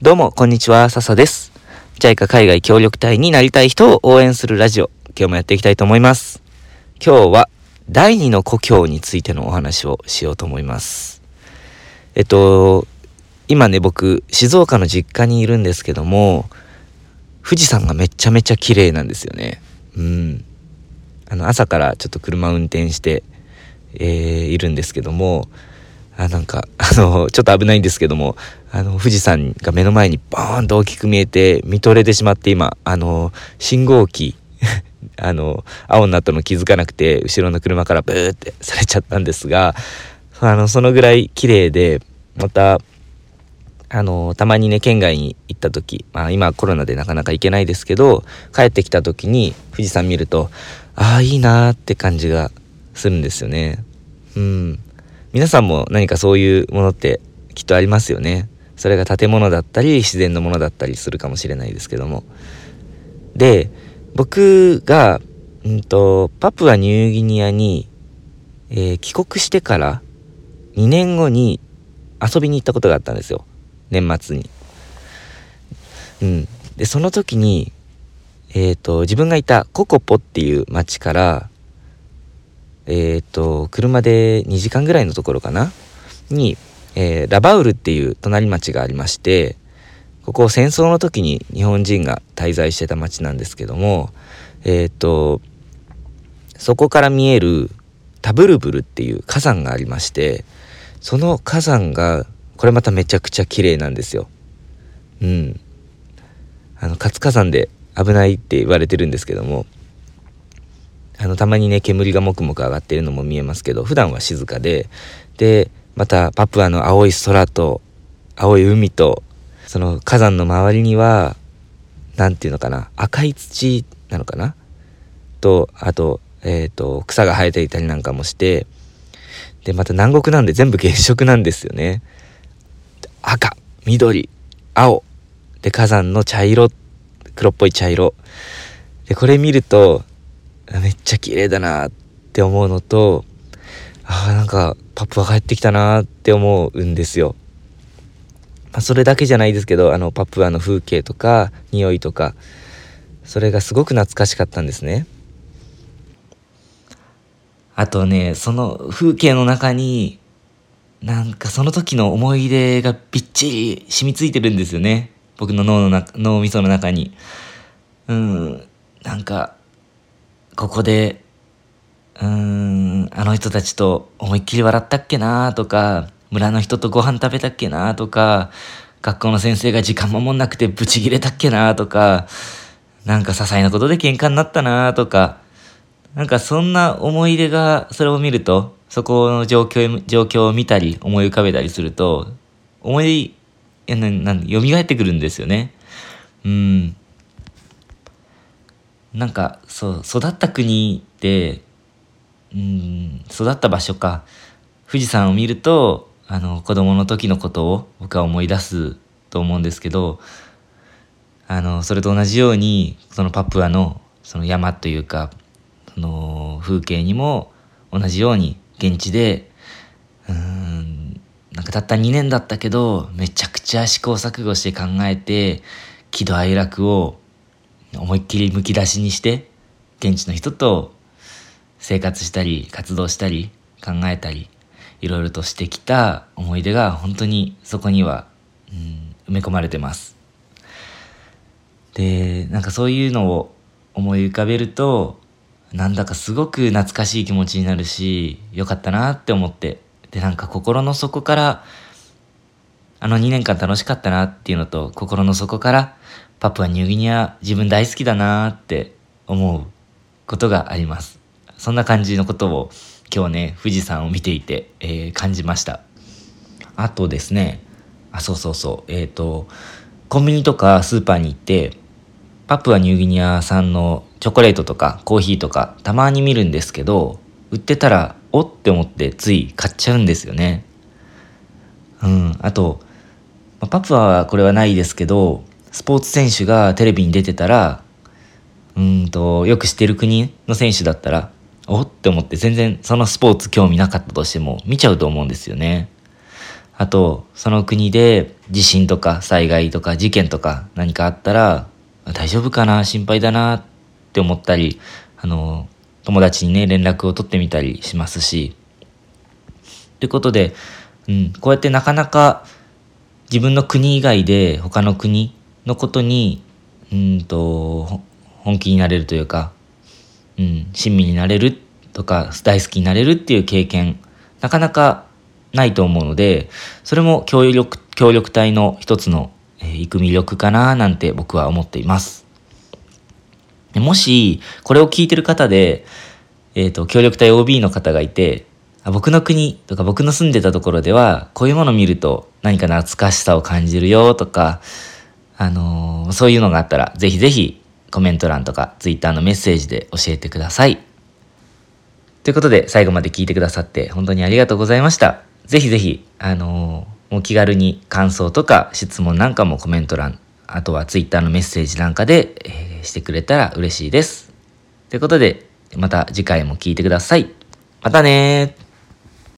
どうも、こんにちは、笹です。JICA 海外協力隊になりたい人を応援するラジオ、今日もやっていきたいと思います。今日は、第二の故郷についてのお話をしようと思います。えっと、今ね、僕、静岡の実家にいるんですけども、富士山がめちゃめちゃ綺麗なんですよね。うん。あの、朝からちょっと車運転して、えー、いるんですけども、あなんかあの ちょっと危ないんですけどもあの富士山が目の前にボーンと大きく見えて見とれてしまって今あの信号機 あの青になったの気づかなくて後ろの車からブーってされちゃったんですがあのそのぐらい綺麗でまたあのたまにね県外に行った時、まあ、今コロナでなかなか行けないですけど帰ってきた時に富士山見るとああいいなーって感じがするんですよね。うん皆さんも何かそういうものってきっとありますよね。それが建物だったり自然のものだったりするかもしれないですけども。で僕が、うんと、パプアニューギニアに、えー、帰国してから2年後に遊びに行ったことがあったんですよ年末に。うん、でその時に、えーと自分がいたココポっていう町からえっ、と、車で2時間ぐらいのところかな？に、えー、ラバウルっていう隣町がありまして、ここ戦争の時に日本人が滞在してた町なんですけども、えっ、と、そこから見えるタブルブルっていう火山がありまして、その火山が、これまためちゃくちゃ綺麗なんですよ。うん。あの、活火山で危ないって言われてるんですけども、あのたまにね煙がもくもく上がってるのも見えますけど普段は静かででまたパプアの青い空と青い海とその火山の周りには何て言うのかな赤い土なのかな？とあと,、えーと、草が生えていたりなんかもしてでまた南国なんで全部原色なんですよね。赤緑青で火山の茶色黒っぽい茶色。でこれ見るとめっちゃ綺麗だなって思うのとああなんかパプア帰ってきたなって思うんですよ。まあ、それだけじゃないですけどあのパプアの風景とか匂いとかそれがすごく懐かしかったんですね。あとねその風景の中になんかその時の思い出がびっちり染みついてるんですよね僕の脳の中脳みその中に。うんなんかここで、うーん、あの人たちと思いっきり笑ったっけなとか、村の人とご飯食べたっけなとか、学校の先生が時間守んなくてブチギレたっけなとか、なんか些細なことで喧嘩になったなとか、なんかそんな思い出が、それを見ると、そこの状況、状況を見たり、思い浮かべたりすると、思い、やなな蘇ってくるんですよね。うん。なんかそう育った国ってうん育った場所か。富士山を見るとあの子供の時のことを僕は思い出すと思うんですけどあのそれと同じようにそのパプアのその山というかその風景にも同じように現地でうんなんかたった2年だったけどめちゃくちゃ試行錯誤して考えて喜怒哀楽を思いっきりむき出しにして現地の人と生活したり活動したり考えたりいろいろとしてきた思い出が本当にそこには、うん、埋め込まれてます。でなんかそういうのを思い浮かべるとなんだかすごく懐かしい気持ちになるしよかったなって思ってでなんか心の底からあの2年間楽しかったなっていうのと心の底からパプアニューギニア自分大好きだなって思うことがあります。そんな感じのことを今日ね、富士山を見ていて、えー、感じました。あとですね、あ、そうそうそう、えっ、ー、と、コンビニとかスーパーに行って、パプアニューギニア産のチョコレートとかコーヒーとかたまに見るんですけど、売ってたら、おって思ってつい買っちゃうんですよね。うん、あと、まパプアはこれはないですけど、スポーツ選手がテレビに出てたら、うんと、よく知ってる国の選手だったら、おって思って全然そのスポーツ興味なかったとしても見ちゃうと思うんですよね。あと、その国で地震とか災害とか事件とか何かあったら、大丈夫かな心配だなって思ったり、あの、友達にね、連絡を取ってみたりしますし。ということで、うん、こうやってなかなか自分の国以外で他の国のことに、うんと、本気になれるというか、うん、親身になれるとか、大好きになれるっていう経験、なかなかないと思うので、それも協力、協力隊の一つの、えー、行く魅力かななんて僕は思っています。もし、これを聞いてる方で、えっ、ー、と、協力隊 OB の方がいて、僕の国とか僕の住んでたところでは、こういうものを見ると何か懐かしさを感じるよとか、あのー、そういうのがあったら、ぜひぜひコメント欄とか Twitter のメッセージで教えてください。ということで、最後まで聞いてくださって本当にありがとうございました。ぜひぜひ、あのー、もう気軽に感想とか質問なんかもコメント欄、あとは Twitter のメッセージなんかで、えー、してくれたら嬉しいです。ということで、また次回も聞いてください。またね